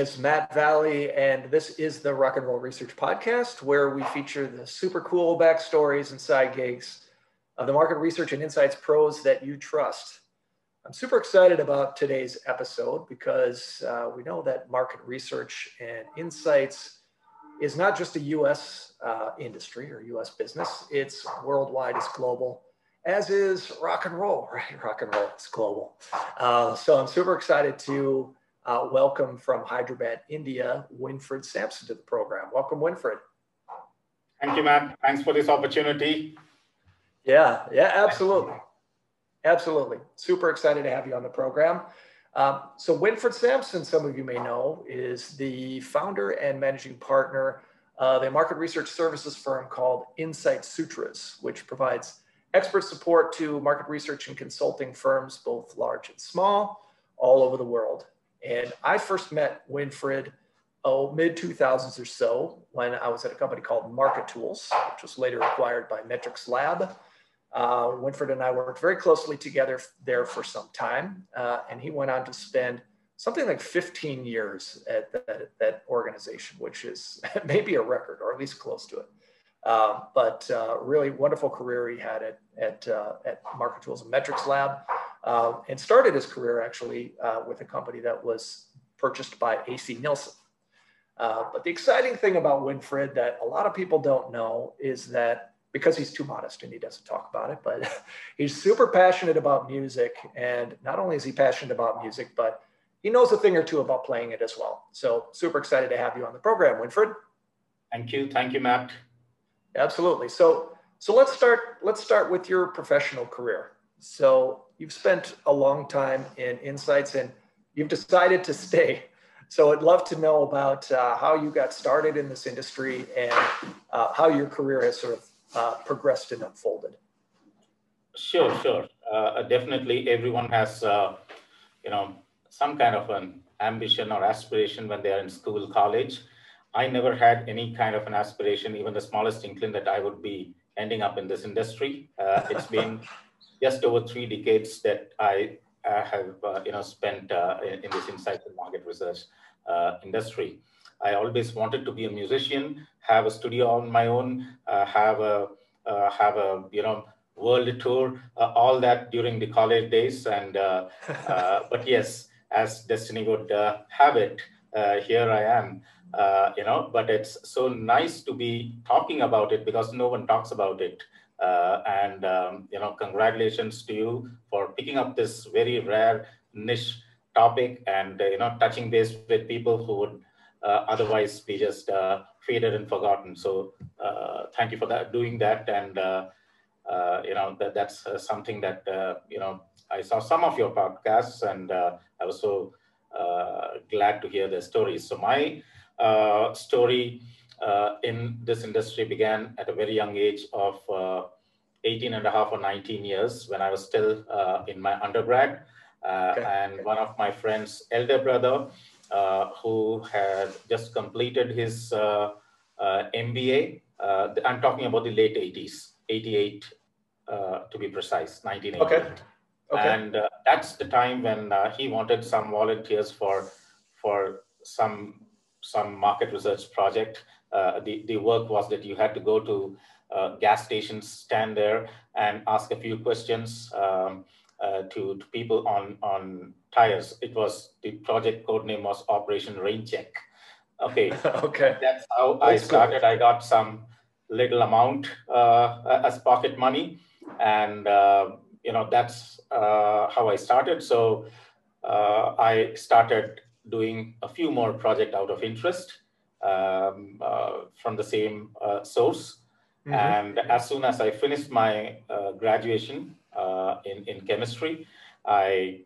is Matt Valley, and this is the Rock and Roll Research Podcast, where we feature the super cool backstories and side gigs of the market research and insights pros that you trust. I'm super excited about today's episode because uh, we know that market research and insights is not just a US uh, industry or US business, it's worldwide, it's global as is rock and roll, right? Rock and roll is global. Uh, so I'm super excited to uh, welcome from Hyderabad, India, Winfred Sampson to the program. Welcome, Winfred. Thank you, Matt. Thanks for this opportunity. Yeah, yeah, absolutely. Absolutely. Super excited to have you on the program. Um, so, Winfred Sampson, some of you may know, is the founder and managing partner of a market research services firm called Insight Sutras, which provides expert support to market research and consulting firms, both large and small, all over the world. And I first met Winfred, oh, mid 2000s or so, when I was at a company called Market Tools, which was later acquired by MetrixLab. Uh, Winfred and I worked very closely together there for some time, uh, and he went on to spend something like 15 years at that, that organization, which is maybe a record, or at least close to it. Um, but uh, really wonderful career he had at, at, uh, at Market Tools and MetrixLab uh, and started his career actually uh, with a company that was purchased by AC Nielsen. Uh, but the exciting thing about Winfred that a lot of people don't know is that because he's too modest and he doesn't talk about it, but he's super passionate about music. And not only is he passionate about music, but he knows a thing or two about playing it as well. So super excited to have you on the program, Winfred. Thank you. Thank you, Matt. Absolutely. So so let's start let's start with your professional career. So you've spent a long time in insights and you've decided to stay. So I'd love to know about uh, how you got started in this industry and uh, how your career has sort of uh, progressed and unfolded. Sure, sure. Uh, definitely, everyone has uh, you know some kind of an ambition or aspiration when they are in school, college I never had any kind of an aspiration, even the smallest inkling that I would be ending up in this industry. Uh, it's been just over three decades that I uh, have uh, you know spent uh, in, in, this insights and market research uh, industry. I always wanted to be a musician, have a studio on my own, uh, have a have a you know world tour, all that during the college days. And but yes, as destiny would have it, here I am you know, but it's so nice to be talking about it because no one talks about it. Uh, and, um, you know, congratulations to you for picking up this very rare niche topic and, uh, you know, touching base with people who would uh, otherwise be just uh, faded and forgotten. So uh, thank you for that, doing that. And, you know, that, that's something that, you know, I saw some of your podcasts and I was so glad to hear the stories. So my uh, story uh, in this industry began at a very young age of uh, 18 and a half or 19 years when I was still uh, in my undergrad. Uh, okay. And one of my friends' elder brother, uh, who had just completed his MBA, I'm talking about the late 80s, 88 to be precise, 1988. Okay. Okay. And that's the time when he wanted some volunteers for for some some market research project. Uh, the, the work was that you had to go to uh, gas stations, stand there and ask a few questions um, uh, to, to people on, on tires. It was, the project code name was Operation Rain Check. Okay. okay. That's how I started. I got some little amount uh, as pocket money. And, uh, you know, that's uh, how I started. So I started doing a few more project out of interest um, uh, from the same uh, source. Mm-hmm. And as soon as I finished my uh, graduation uh, in, in chemistry, I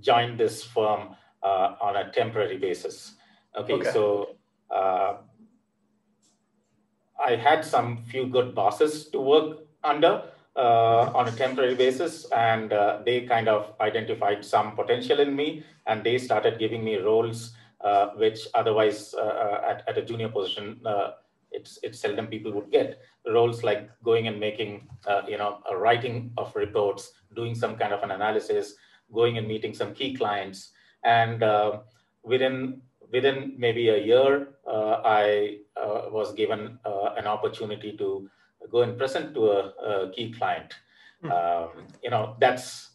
joined this firm uh, on a temporary basis. Okay, okay. so uh, I had some few good bosses to work under, uh, on a temporary basis and uh, they kind of identified some potential in me and they started giving me roles uh, which otherwise uh, uh, at, at a junior position uh, it's it's seldom people would get. Roles like going and making you know a writing of reports doing some kind of an analysis going and meeting some key clients. And within within maybe a year, I was given an opportunity to go and present to a, a key client. Mm. Um, you know, that's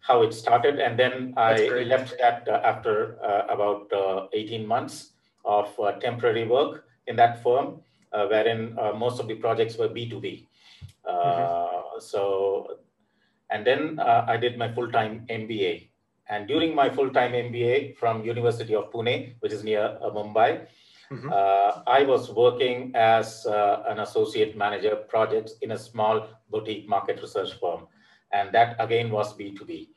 how it started. And then I left that uh, after uh, about uh, 18 months of temporary work in that firm, wherein most of the projects were B2B. Mm-hmm. So, and then I did my full-time MBA and during my full-time MBA from University of Pune, which is near uh, Mumbai, mm-hmm. uh, I was working as uh, an associate manager projects in a small boutique market research firm. And that again was B2B.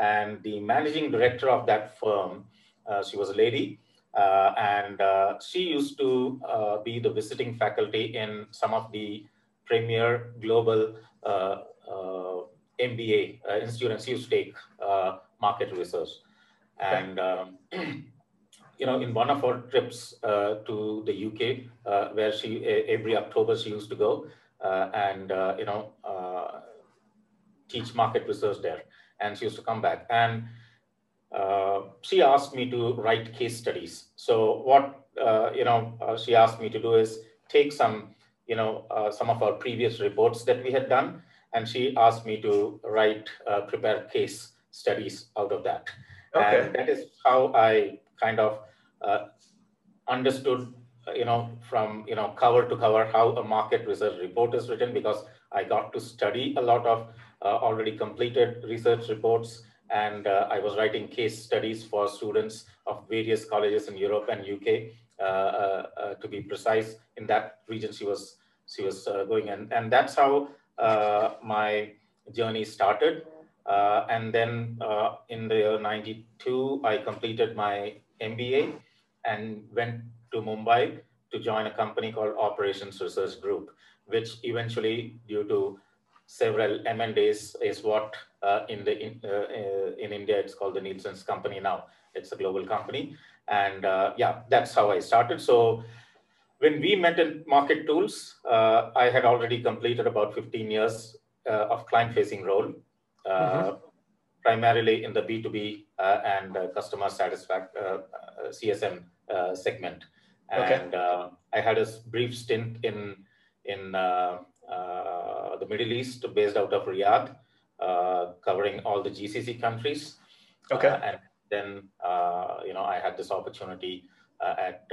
And the managing director of that firm, uh, she was a lady, uh, and uh, she used to be the visiting faculty in some of the premier global MBA institutes used to take market research. And, um, you know, in one of our trips uh, to the UK, uh, where she, every October she used to go uh, and, uh, you know, uh, teach market research there. And she used to come back. And she asked me to write case studies. So what, you know, she asked me to do is take some, you know, some of our previous reports that we had done and she asked me to write, uh, prepare case studies out of that. Okay. And that is how I kind of uh, understood, uh, you know, from, you know, cover to cover how a market research report is written because I got to study a lot of uh, already completed research reports and uh, I was writing case studies for students of various colleges in Europe and UK. Uh, uh, to be precise, in that region she was she was going, and and that's how my journey started. Uh, and then uh, in the year 92, I completed my MBA and went to Mumbai to join a company called Operations Research Group, which eventually, due to several M&As, is what uh, in the in, uh, uh, in India it's called the Nielsen's company now. It's a global company, and uh, yeah, that's how I started. So when we met in Market Tools, I had already completed about 15 years of client-facing role Uh, mm-hmm. primarily in the B2B uh, and uh, customer satisfaction uh, uh, CSM segment. And okay. I had a brief stint in in the Middle East, based out of Riyadh, covering all the GCC countries. Okay. and then you know I had this opportunity at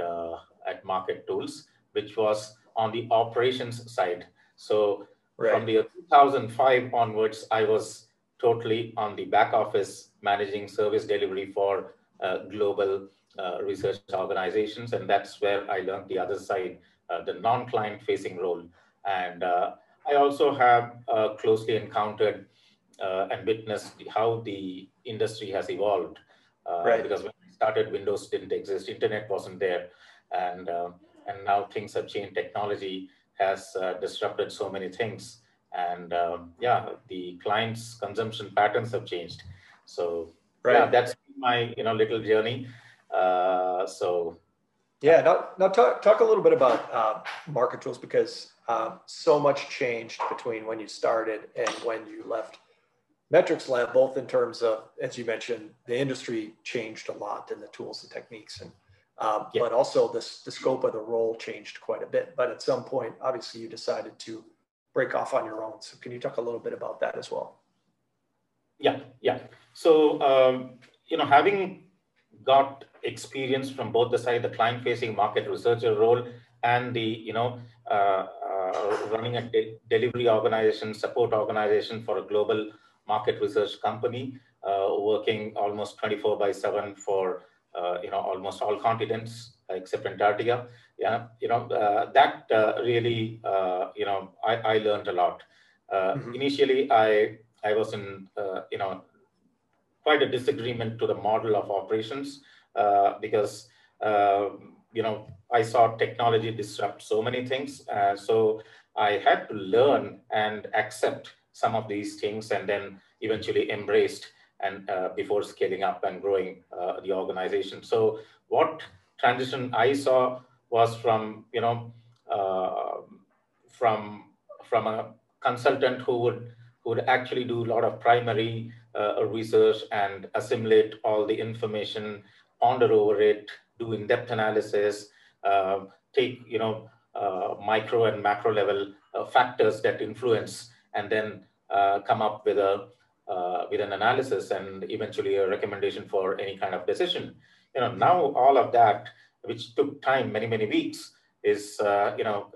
at Market Tools, which was on the operations side. So right. from the 2005 onwards, I was totally on the back office managing service delivery for uh, global uh, research organizations. And that's where I learned the other side, uh, the non client facing role. And uh, I also have uh, closely encountered uh, and witnessed how the industry has evolved. Right. Because when I started, Windows didn't exist, internet wasn't there. And, and now things have changed. Technology has disrupted so many things and um, yeah the clients consumption patterns have changed so right. yeah that's my you know little journey uh, so yeah now, now talk, talk a little bit about uh, market tools because uh, so much changed between when you started and when you left MetrixLab both in terms of as you mentioned the industry changed a lot and the tools and techniques and um, yeah. but also this, the scope of the role changed quite a bit but at some point obviously you decided to break off on your own. So can you talk a little bit about that as well? Yeah, yeah. So um, you know, having got experience from both the side, the client-facing market researcher role and the you know uh, uh, running a de delivery organization, support organization for a global market research company, uh, working almost 24 by 7 for uh, you know almost all continents except Antarctica. Yeah you know uh, that uh, really uh, you know I, I learned a lot. Uh, mm-hmm. initially i i was in uh, you know quite a disagreement to the model of operations uh, because you know i saw technology disrupt so many things. So i had to learn and accept some of these things and then eventually embraced and before scaling up and growing the organization. So what transition i saw was from you know uh, from from a consultant who would who would actually do a lot of primary uh, research and assimilate all the information, ponder over it, do in-depth analysis, uh, take you know uh, micro and macro level uh, factors that influence, and then uh, come up with a with an analysis and eventually a recommendation for any kind of decision. You know, now all of that, which took time, many many weeks, is uh, you know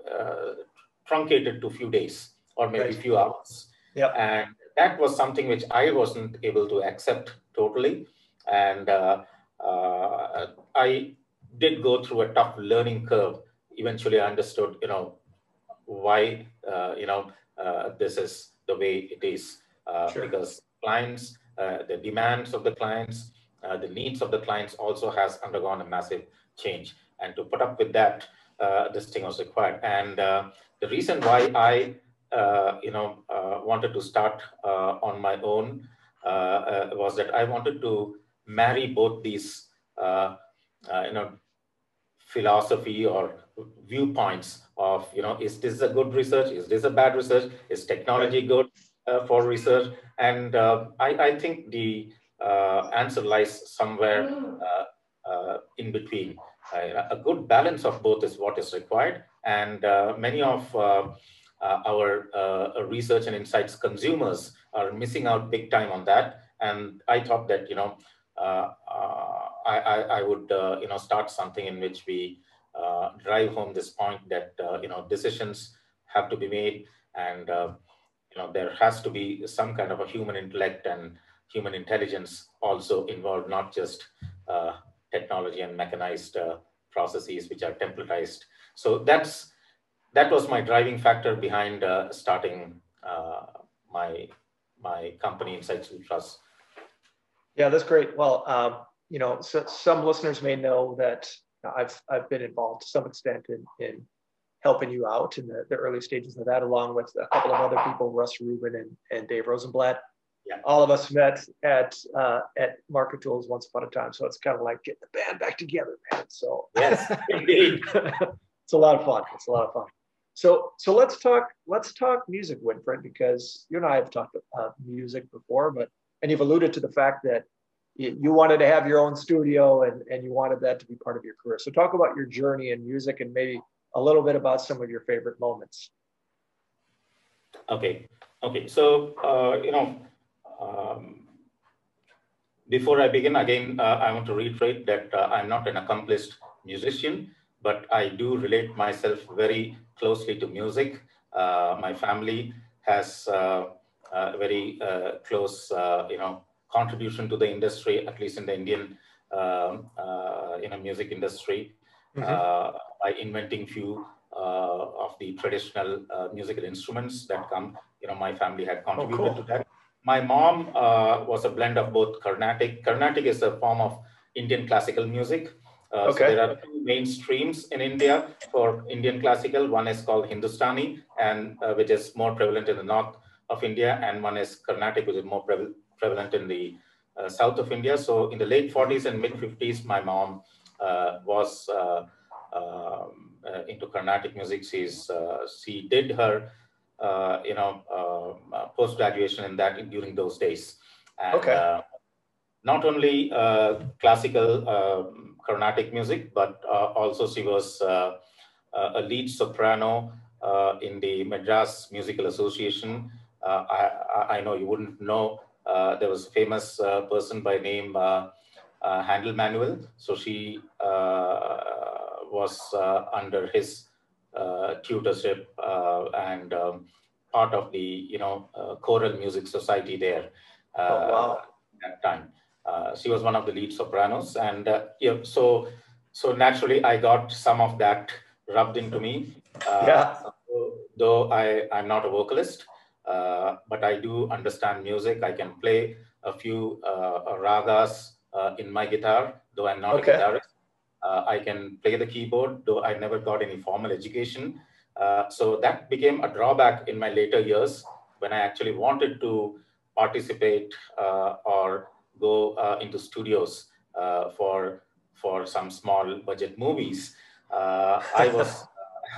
truncated to a few days or maybe a right. few hours. Yeah. And that was something which I wasn't able to accept totally. And uh, uh, I did go through a tough learning curve. Eventually, I understood, you know, why, uh, you know, uh, this is the way it is. Uh, sure. Because clients, uh, the demands of the clients, Uh, the needs of the clients also has undergone a massive change. And to put up with that, uh, this thing was required. And uh, the reason why I uh, you know, uh, wanted to start uh, on my own was that I wanted to marry both these, you know, philosophy or viewpoints of, you know, is this a good research? Is this a bad research? Is technology good for research? And I, I think the Uh, answer lies somewhere uh, uh, in between. a good balance of both is what is required. And many of uh, our uh, research and insights consumers are missing out big time on that. And I thought that, you know, uh, I, I, I, would, you know, start something in which we drive home this point that, you know, decisions have to be made and, you know, there has to be some kind of a human intellect and human intelligence also involved, not just technology and mechanized processes which are templatized. So that's that was my driving factor behind uh, starting uh, my my company Insight Sutras. Yeah, that's great. Well, um, you know, so some listeners may know that I've I've been involved to some extent in in helping you out in the, the early stages of that, along with a couple of other people, Russ Rubin and, and Dave Rosenblatt. Yeah. All of us met at uh, at Market Tools once upon a time, so it's kind of like getting the band back together, man. So yes, indeed, it's a lot of fun. It's a lot of fun. So so let's talk let's talk music, Winfred, because you and I have talked about music before, but and you've alluded to the fact that you wanted to have your own studio and, and you wanted that to be part of your career. So talk about your journey in music and maybe a little bit about some of your favorite moments. Okay. Okay. So, uh, you know, um, before I begin, again, uh, I want to reiterate that uh, I'm not an accomplished musician but I do relate myself very closely to music. Uh, my family has uh, a very uh, close, uh, you know, contribution to the industry, at least in the Indian, um, uh, you music industry, mm-hmm. by inventing few of the traditional musical instruments that come. You know, my family had contributed oh, cool. to that. My mom was a blend of both Carnatic. Carnatic is a form of Indian classical music. Uh, okay. So there are two main streams in India for Indian classical. One is called Hindustani, and uh, which is more prevalent in the north of India, and one is Carnatic, which is more pre- prevalent in the uh, south of India. So in the late 40s and mid 50s, my mom uh, was uh, um, uh, into Carnatic music. She's she did her you know um, post graduation in that during those days. And, okay. not only classical. Um, Carnatic music, but uh, also she was uh, uh, a lead soprano in the Madras Musical Association. I, I, know you wouldn't know, there was a famous person by name Handel Manuel. So she was under his tutorship and um, part of the you know uh, choral music society there uh, oh, wow. at that time. Uh, she was one of the lead sopranos, and uh, yeah, so so naturally I got some of that rubbed into me. Uh, yeah. Though I I'm not a vocalist, uh, but I do understand music. I can play a few uh, ragas in my guitar, though I'm not okay. a guitarist. I can play the keyboard, though I never got any formal education. so that became a drawback in my later years when I actually wanted to participate or go uh, into studios uh, for for some small budget movies. Uh, I was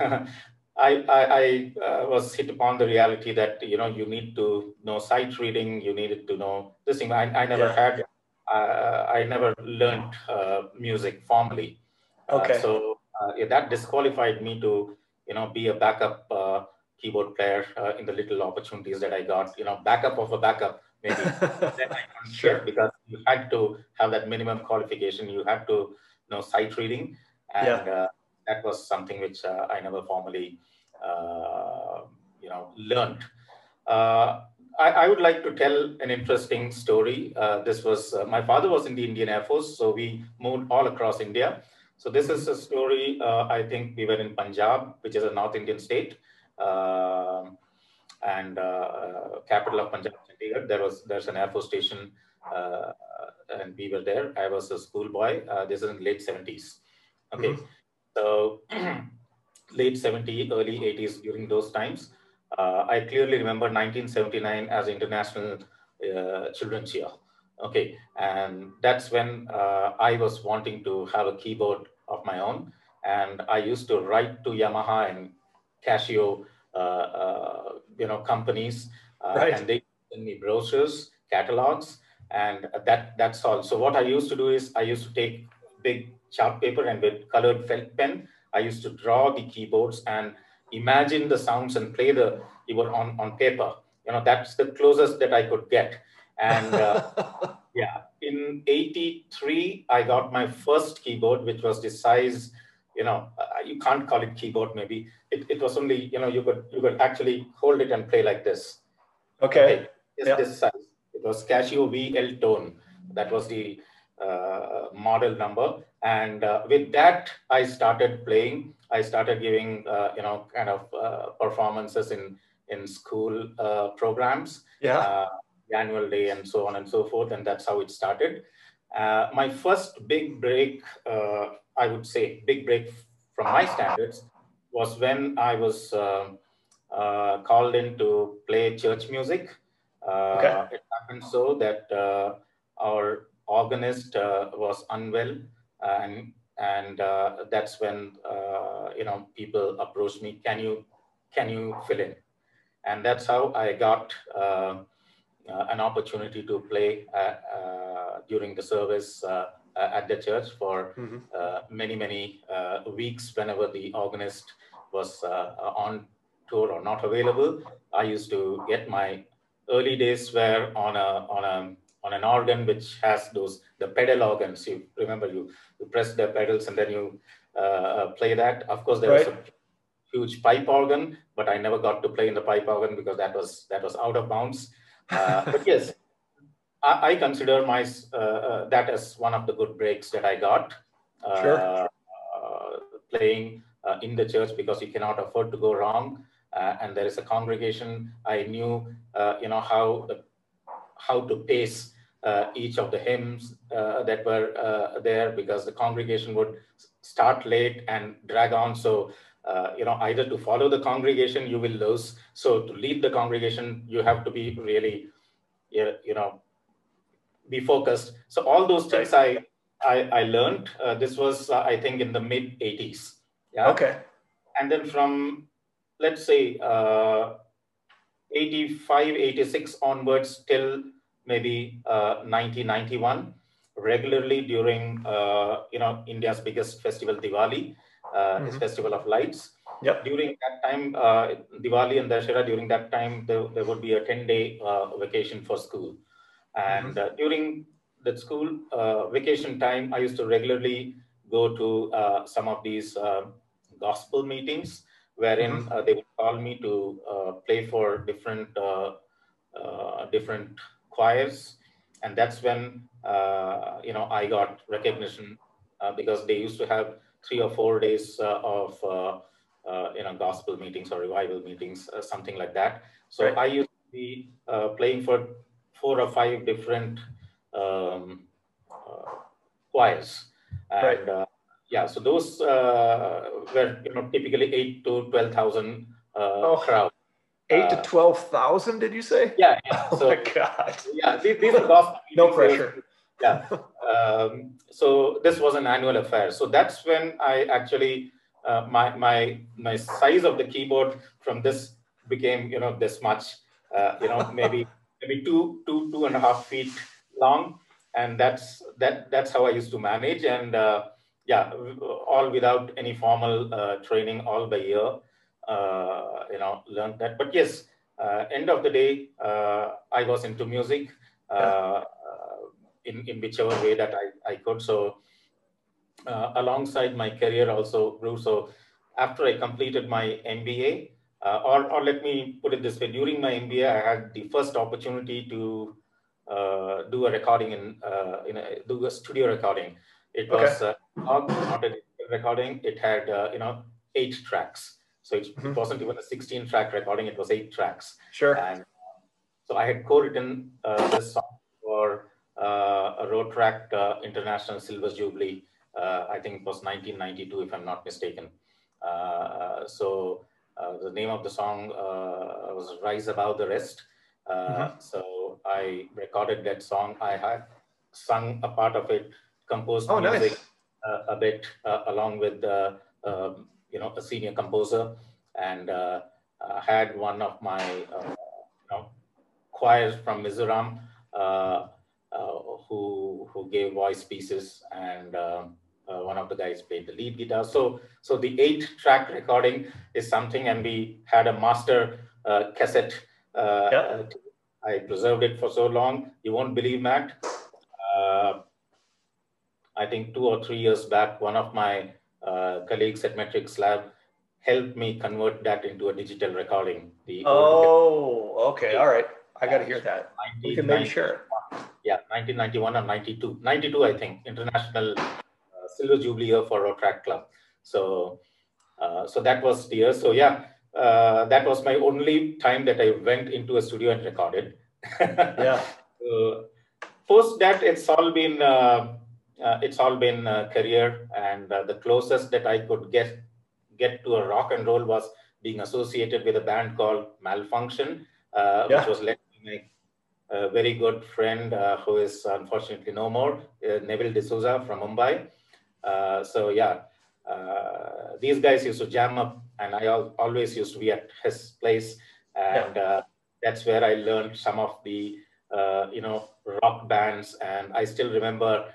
I, I, I uh, was hit upon the reality that you know you need to know sight reading, you needed to know this thing. I, I never yeah. had, uh, I never learned uh, music formally. Okay. so yeah, that disqualified me to you know be a backup keyboard player in the little opportunities that I got. You know, backup of a backup maybe. sure. Because you had to have that minimum qualification. You had to you know sight reading, and yeah. uh, that was something which uh, I never formally uh, you know learned. Uh, I, I, would like to tell an interesting story. Uh, this was uh, my father was in the Indian Air Force, so we moved all across India. So this is a story. I think we were in Punjab, which is a North Indian state. Um, and uh, capital of Punjab, Chandigarh. There was there's an Air Force station, uh, and we were there. I was a schoolboy. Uh, this is in late 70s. Okay, mm-hmm. so late 70s, early 80s. During those times, I clearly remember 1979 as International Children's Year. Okay, and that's when I was wanting to have a keyboard of my own, and I used to write to Yamaha and Casio uh, uh, you know companies, uh, right. and they send me brochures, catalogs, and that that's all. So what I used to do is I used to take big chart paper and with colored felt pen, I used to draw the keyboards and imagine the sounds and play the keyboard on on paper. You know that's the closest that I could get. And uh, yeah, in '83 I got my first keyboard, which was the size you know, uh, you can't call it keyboard. Maybe it, it was only, you know, you could you could actually hold it and play like this. Okay. okay. yeah. this size. It was Casio VL Tone. That was the uh, model number, and uh, with that, I started playing. I started giving, uh, you know, kind of uh, performances in in school uh, programs. Yeah. annual day and so on and so forth, and that's how it started. my first big break I would say, big break from my standards was when I was uh, uh, called in to play church music. Uh, okay. It happened so that uh, our organist uh, was unwell, and and that's when you know people approached me. Can you can you fill in? And that's how I got an opportunity to play during the service uh, at the church for mm-hmm. Uh, many, many uh, weeks whenever the organist was on tour or not available. I used to get my early days were on a on a on an organ which has those the pedal organs. You remember you you press the pedals and then you uh, play that. Of course, there right. was a huge pipe organ, but I never got to play in the pipe organ because that was that was out of bounds. Uh, but yes, I, I consider my uh, uh, that as one of the good breaks that I got. Uh, sure. playing in the church because you cannot afford to go wrong. and there is a congregation. I knew, you know, how the, how to pace uh, each of the hymns uh, that were uh, there because the congregation would start late and drag on. So, you know, either to follow the congregation, you will lose. So to lead the congregation, you have to be really, you know, be focused. So all those things. I, I, I learned. Uh, this was uh, I think in the mid 80s. Yeah. Okay. And then from let's say uh, 85, 86 onwards till maybe 1991, uh, regularly during uh, you know India's biggest festival, Diwali, uh, mm-hmm. festival of lights. Yep. During that time, Diwali and Dussehra, during that time, there, there would be a 10 day vacation for school. And mm-hmm. uh, during the school uh, vacation time, I used to regularly go to uh, some of these gospel meetings wherein mm-hmm. they would call me to play for different different choirs, and that's when you know I got recognition because they used to have three or four days of uh, you know, gospel meetings or revival meetings, uh, something like that. So right. I used to be uh, playing for four or five different um, uh, choirs. And right. uh, yeah, so those uh, were you know typically eight to twelve thousand uh, oh, crowd. Eight to uh, twelve thousand, did you say? Yeah. yeah. Oh so, my god. Yeah, these, these are gospel. no pressure. yeah. Um, so this was an annual affair. So that's when I actually uh, my my my size of the keyboard from this became you know this much. you know maybe maybe two, two, two and a half feet long. And that's that. That's how I used to manage. And uh, yeah, all without any formal uh, training, all by ear. Uh, you know, learned that. But yes, uh, end of the day, uh, I was into music uh, in in whichever way that I, I could. So alongside my career also grew. So after I completed my MBA, or or let me put it this way: during my MBA, I had the first opportunity to uh, do a recording in uh, in a, do a studio recording. It was okay. Uh, not a recording. It had you know eight tracks. So it, mm-hmm. wasn't even a 16 track recording, it was eight tracks. Sure. And so I had co written uh, this song for uh, a Rotaract uh, International Silver Jubilee. Uh, I think it was 1992, if I'm not mistaken. Uh, so uh, the name of the song was Rise Above the Rest. Mm-hmm. So I recorded that song. I had sung a part of it, composed oh, music nice. A bit along with um, you know, a senior composer and uh, uh, had one of my, uh, you know, choirs from Mizoram who, who gave voice pieces and um, uh, one of the guys played the lead guitar. So, so the eight track recording is something, and we had a master uh, cassette. Uh, yeah. I preserved it for so long. You won't believe, Matt. I think two or three years back, one of my uh, colleagues at MetrixLab helped me convert that into a digital recording. The oh, okay, all right. I got to hear that. We can maybe share Yeah, 1991 or 92. 92, I think, International uh, Silver Jubilee year for Track Club. So, uh, so that was the year. So yeah, uh, that was my only time that I went into a studio and recorded. yeah. So, post that, it's all been uh, Uh, it's all been career, and uh, the closest that I could get get to a rock and roll was being associated with a band called Malfunction, uh, yeah. which was led by my uh, very good friend uh, who is unfortunately no more, Neville D'Souza from Mumbai. so yeah, these guys used to jam up, and I always used to be at his place, and yeah. that's where I learned some of the uh, you know rock bands and i still remember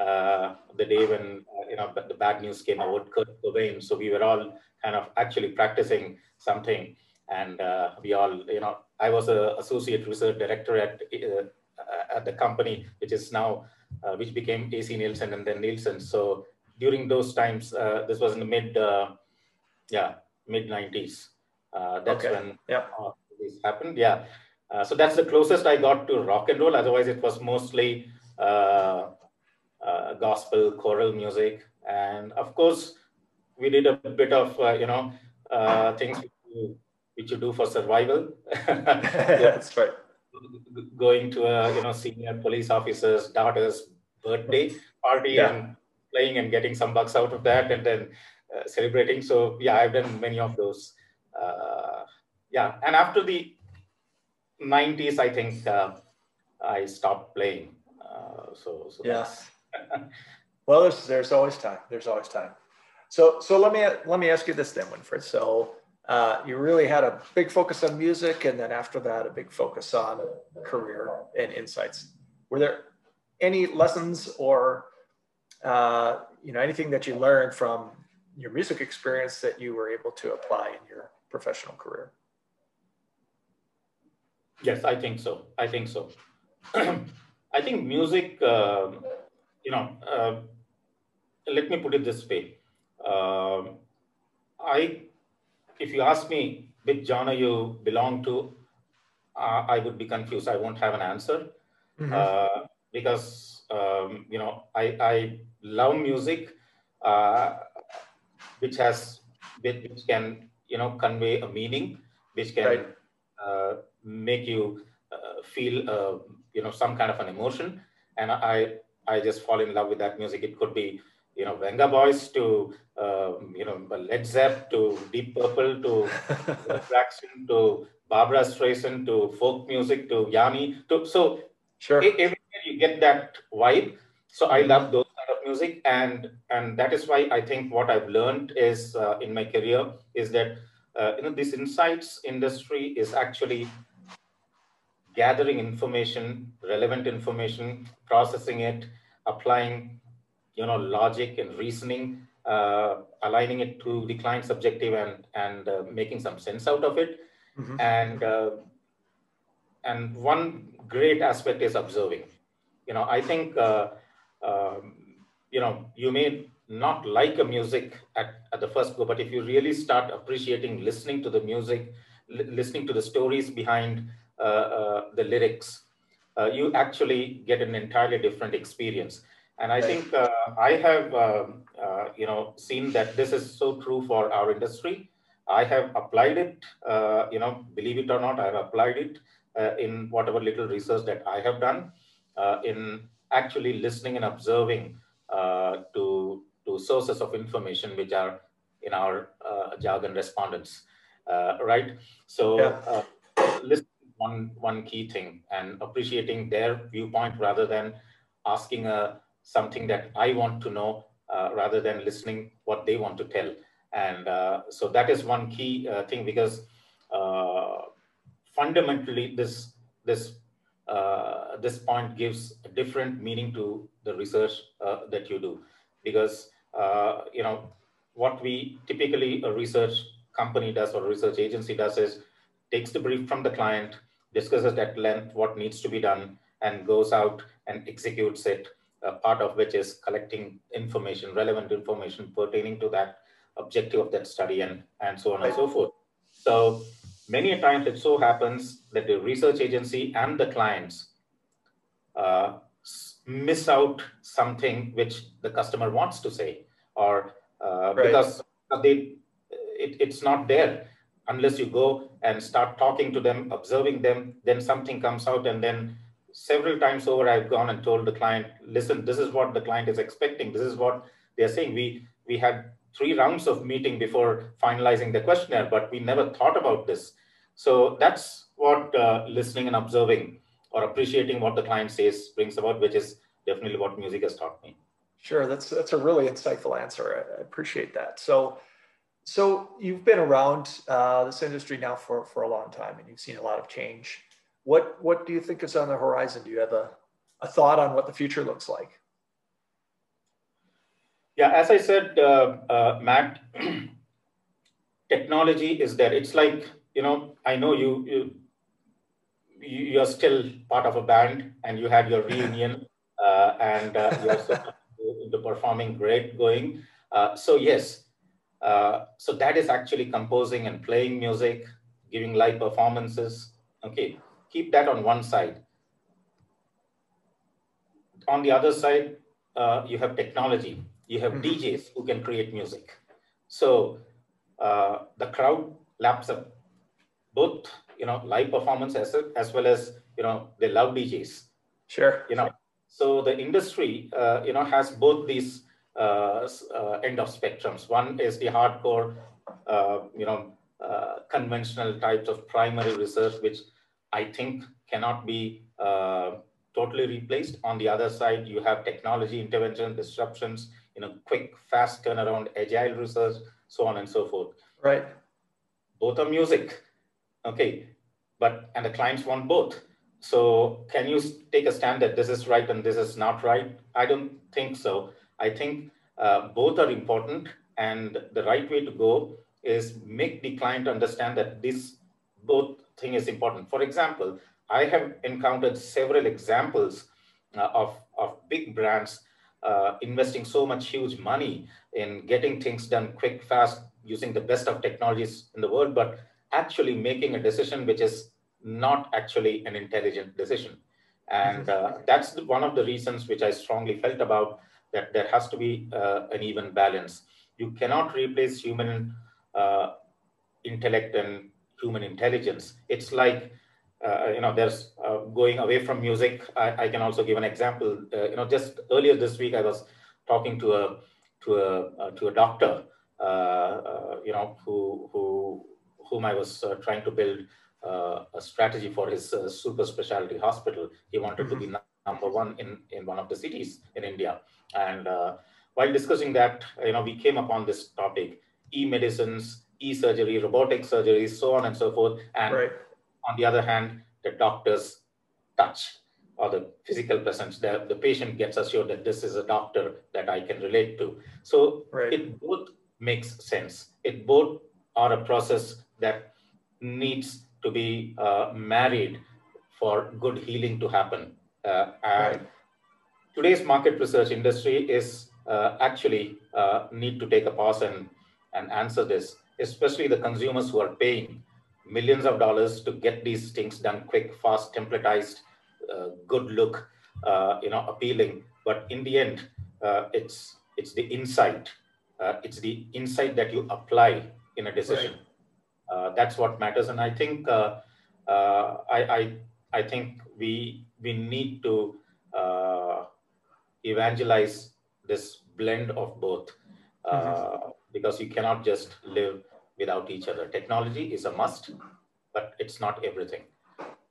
uh, the day when uh, you know the bad news came about Kurt Cobain. So we were all kind of actually practicing something, and uh, we all you know I was an associate research director at uh, at the company, which is now uh, which became AC Nielsen and then Nielsen. So during those times, uh, this was in the mid yeah mid nineties. that's okay. when yeah. this happened. Yeah. so that's the closest I got to rock and roll. Otherwise, it was mostly uh, uh, gospel choral music, and of course, we did a bit of uh, you know uh, things which you, which you do for survival. That's right. Going to a you know senior police officer's daughter's birthday party yeah. and playing and getting some bucks out of that, and then uh, celebrating. So yeah, I've done many of those. Uh, yeah, and after the 90s, I think uh, I stopped playing. so, so yes well, there's, there's always time. There's always time. So, so let me let me ask you this then, Winfred. So, uh, you really had a big focus on music, and then after that, a big focus on career and insights. Were there any lessons or uh, you know anything that you learned from your music experience that you were able to apply in your professional career? Yes, I think so. I think so. I think music. Um, you know, uh, let me put it this way. Uh, I, if you ask me which genre you belong to, uh, I would be confused. I won't have an answer mm-hmm. Uh, because um, you know I, I love music, uh, which has which can you know convey a meaning, which can right. Uh, make you feel you know some kind of an emotion, and I I just fall in love with that music. It could be, you know, Vengaboys to, um, you know, Led Zepp to Deep Purple to Jackson to Barbra Streisand to folk music to Yanni. To, so sure. everywhere you get that vibe. So I love those kind of music, and and that is why I think what I've learned is uh, in my career is that uh, you know this insights industry is actually gathering information, relevant information, processing it, applying you know, logic and reasoning, uh, aligning it to the client's objective and, and uh, making some sense out of it. Mm-hmm. And, uh, and one great aspect is observing. You know, I think, uh, um, you know, you may not like a music at, at the first go, but if you really start appreciating listening to the music, listening to the stories behind the lyrics, uh, you actually get an entirely different experience. And I think uh, I have, um, uh, you know, seen that this is so true for our industry. I have applied it, uh, you know, believe it or not, I have applied it in whatever little research that I have done in actually listening and observing to to sources of information which are in our uh, jargon respondents, uh, right? So yeah. uh, listen one one key thing and appreciating their viewpoint rather than asking a uh, something that I want to know uh, rather than listening what they want to tell. And uh, so that is one key thing because fundamentally this this uh, this point gives a different meaning to the research uh, that you do because uh, you know, what we typically a research company does or research agency does is takes the brief from the client, discusses at length what needs to be done, and goes out and executes it. part of which is collecting information, relevant information pertaining to that objective of that study, and and so on and so forth. So many a times it so happens that the research agency and the clients uh, miss out something which the customer wants to say or uh, right. because they it, it's not there unless you go and start talking to them observing them then something comes out and then several times over i've gone and told the client listen this is what the client is expecting this is what they're saying we we had three rounds of meeting before finalizing the questionnaire but we never thought about this so that's what uh, listening and observing or appreciating what the client says brings about, which is definitely what music has taught me. Sure, that's that's a really insightful answer. I, appreciate that. So, so you've been around uh, this industry now for for a long time, and you've seen a lot of change. What what do you think is on the horizon? Do you have a a thought on what the future looks like? Yeah, as I said, uh, uh, Matt, technology is there. It's like you know, I know you you you're still part of a band and you had your reunion uh, and uh, you're the performing great going. Uh, so yes, uh, so that is actually composing and playing music, giving live performances. Okay, keep that on one side. On the other side, uh, you have technology. You have mm-hmm. DJs who can create music. So uh, the crowd laps up both you know live performance as, as well as you know they love DJs. Sure. You know, so the industry uh, you know has both these end of spectrums. One is the hardcore, uh, you know, uh, conventional types of primary research, which I think cannot be uh, totally replaced. On the other side, you have technology intervention, disruptions, you know, quick, fast turnaround, agile research, so on and so forth. Right. Both are music Okay, but and the clients want both. So can you take a stand that this is right and this is not right? I don't think so. I think uh, both are important, and the right way to go is make the client understand that this both thing is important. For example, I have encountered several examples uh, of, of big brands uh, investing so much huge money in getting things done quick, fast, using the best of technologies in the world, but actually making a decision which is not actually an intelligent decision. And uh, that's one of the reasons which I strongly felt about that there has to be uh, an even balance. You cannot replace human uh, intellect and human intelligence. It's like, uh, you know, there's uh, going away from music. I, I, can also give an example. Uh, you know, just earlier this week, I was talking to a to a to a doctor, you know, who who whom I was uh, trying to build uh, a strategy for his uh, super specialty hospital. He wanted mm-hmm. to be mm-hmm. Number one in, in one of the cities in India. And while discussing that, you know, we came upon this topic, e-medicines, e-surgery, robotic surgery, so on and so forth. And right. on the other hand, the doctor's touch. or the physical presence, the, the patient gets assured that this is a doctor that I can relate to. So right. it both makes sense. It both are a process that needs to be uh, married for good healing to happen. Uh, and right. today's market research industry is uh, actually uh, need to take a pause and, and answer this, especially the consumers who are paying millions of dollars to get these things done quick, fast, templatized, uh, good look, uh, you know, appealing. But in the end, uh, it's it's the insight. Uh, it's the insight that you apply in a decision. Right. Uh, that's what matters. And I think uh, I, I I think we we need to evangelize this blend of both mm-hmm. because you cannot just live without each other. Technology is a must, but it's not everything.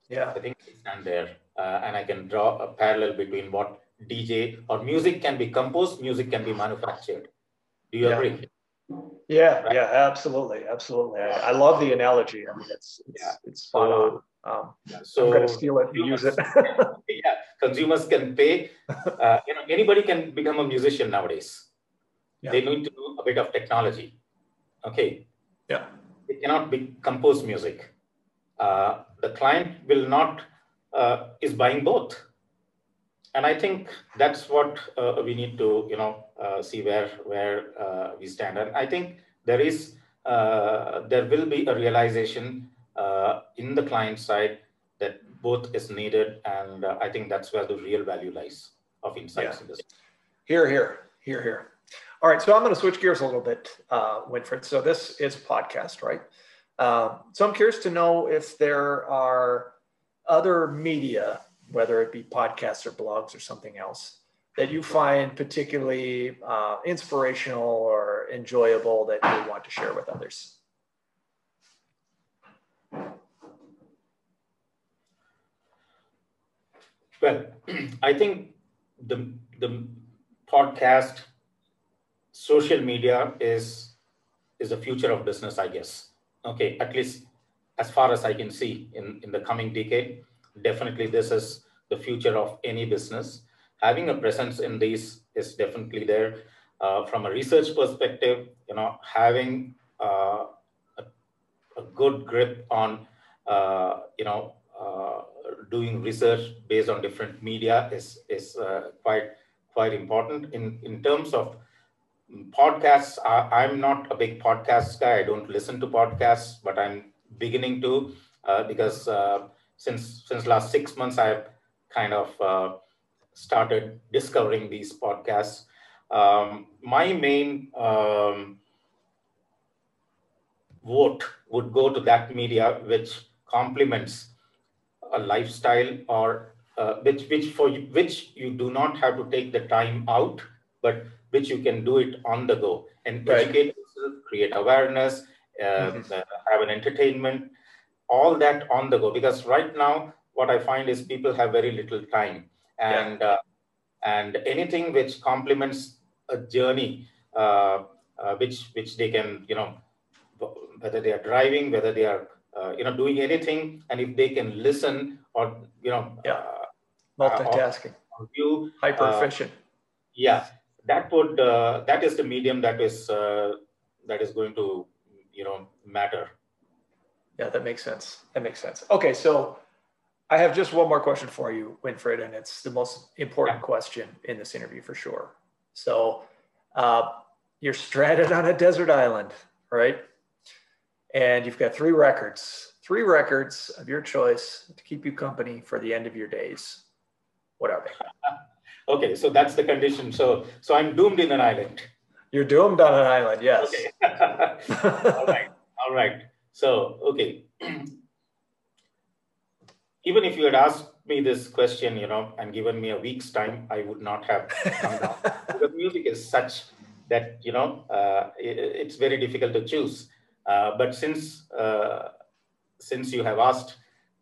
Yeah. I think we stand there uh, and I can draw a parallel between what DJ or music can be composed, music can be manufactured. Do you yeah. agree? Yeah, right? yeah, absolutely, absolutely. I, I, love the analogy. I mean, it's it's, yeah. it's spot so, on. Um, so I'm going to steal it and use it. yeah, consumers can pay. Uh, you know, anybody can become a musician nowadays. Yeah. They need to do a bit of technology. Okay, yeah. They cannot be composed music. Uh, the client will not, uh, is buying both. And I think that's what uh, we need to, you know, uh, see where where uh, we stand. And I think there is, uh, there will be a realization in the client side that both is needed. And I think that's where the real value lies of insights yeah. in this. Here, here, here, here. All right, so I'm going to switch gears a little bit, uh, Winfred. So this is a podcast, right? Uh, so I'm curious to know if there are other media, whether it be podcasts or blogs or something else, that you find particularly uh, inspirational or enjoyable that you want to share with others. Well, I think the the podcast social media is is the future of business, I guess. Okay, at least as far as I can see in, in the coming decade, definitely this is the future of any business. Having a presence in these is definitely there. Uh, from a research perspective, you know, having uh, good grip on, uh, you know, uh, doing research based on different media is is uh, quite quite important. In in terms of podcasts I, am not a big podcast guy. I don't listen to podcasts but i'm beginning to uh, because uh, since since last six months i've kind of started discovering these podcasts. Um, my main um, vote would go to that media which complements a lifestyle or uh, which which for you, which you do not have to take the time out but which you can do it on the go and right. educate yourself, create awareness, uh, mm-hmm. uh, have an entertainment, all that on the go. Because right now, what I find is people have very little time, and yeah. uh, and anything which complements a journey, uh, uh, which which they can, you know, whether they are driving, whether they are, uh, you know, doing anything, and if they can listen or you know, yeah, multitasking, or, or view, hyper efficient. yeah. That would uh, that is the medium that is uh, that is going to you know matter. Yeah that makes sense. That makes sense. Okay so i have just one more question for you winfred and it's the most important yeah. question in this interview for sure. So uh, you're stranded on a desert island right and you've got three records three records of your choice to keep you company for the end of your days what are they Okay, so that's the condition. So, so I'm doomed in an island. You're doomed on an island, yes. Okay. all right, all right. So, okay. Even if you had asked me this question, you know, and given me a week's time, I would not have come down. because music is such that, you know, uh, it, it's very difficult to choose. Uh, but since uh, since you have asked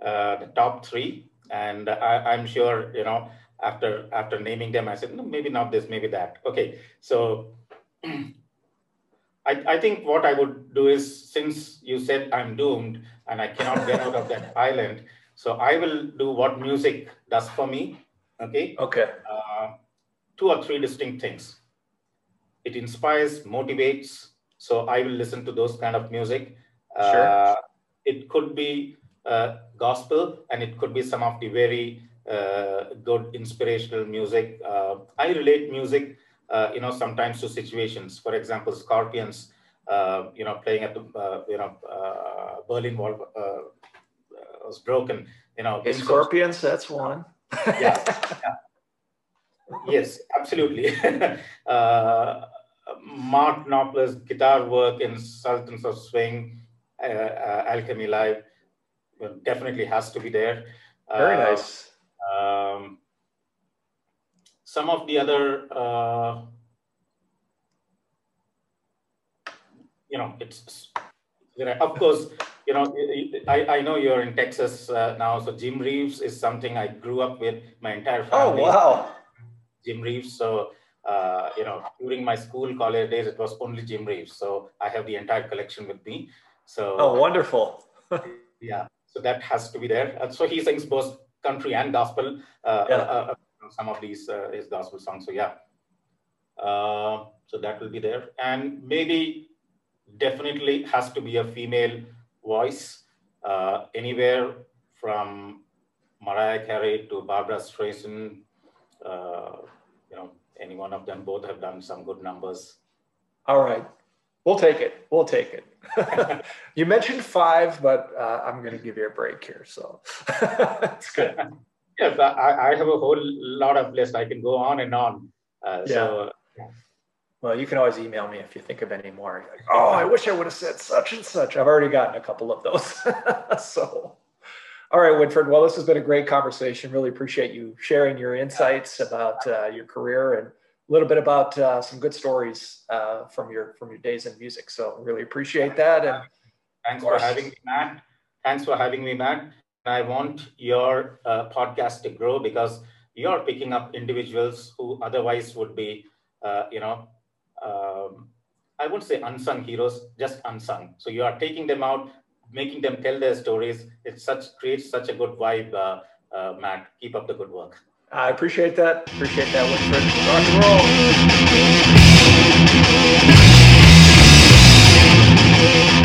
uh, the top three, and I, I'm sure, you know, after after naming them, I said, no, maybe not this, maybe that. Okay, so I, I think what I would do is, since you said I'm doomed and I cannot get out of that island, So I will do what music does for me. Okay. Okay. Uh, two or three distinct things. It inspires, motivates. So I will listen to those kind of music. Sure. Uh, it could be uh, gospel and it could be some of the very uh, good inspirational music. Uh, I relate music, uh, you know, sometimes to situations. For example, Scorpions, uh, you know, playing at the, you know, Berlin Wall was broken. You know, Scorpions, that's one. yeah. yeah. Yes, absolutely. Mark Knopfler's guitar work in Sultans of Swing, Alchemy Live, definitely has to be there. Very uh, nice. Um, some of the other, uh, you know, it's, you know, of course, you know, I, I know you're in Texas uh, now, so Jim Reeves is something I grew up with my entire oh, family. Oh, wow. Jim Reeves. So, uh, you know, during my school college days, it was only Jim Reeves. So I have the entire collection with me. So, oh, wonderful. yeah. So that has to be there. And so he sings both country and gospel. Uh, yeah. Uh, uh, some of these uh, is gospel songs. So yeah. Uh, so that will be there, and maybe definitely has to be a female voice. Uh, anywhere from Mariah Carey to Barbara Streisand. you know, any one of them. Both have done some good numbers. All right. We'll take it. We'll take it. you mentioned five, but uh, I'm going to give you a break here. So it's good. Yes, I, I, have a whole lot of lists. I can go on and on. Uh, yeah. So, well, you can always email me if you think of any more. Like, oh, I wish I would have said such and such. I've already gotten a couple of those. so, all right, Winfred. Well, this has been a great conversation. Really appreciate you sharing your insights about uh, your career and a little bit about uh, some good stories uh, from your from your days in music. So really appreciate that. And thanks for having me, Matt. Thanks for having me, Matt. I want your uh, podcast to grow because you're picking up individuals who otherwise would be, uh, you know, um, I wouldn't say unsung heroes, just unsung. So you are taking them out, making them tell their stories. It such creates such a good vibe, uh, uh, Matt. Keep up the good work. I appreciate that. Appreciate that, Winfred. Rock and roll.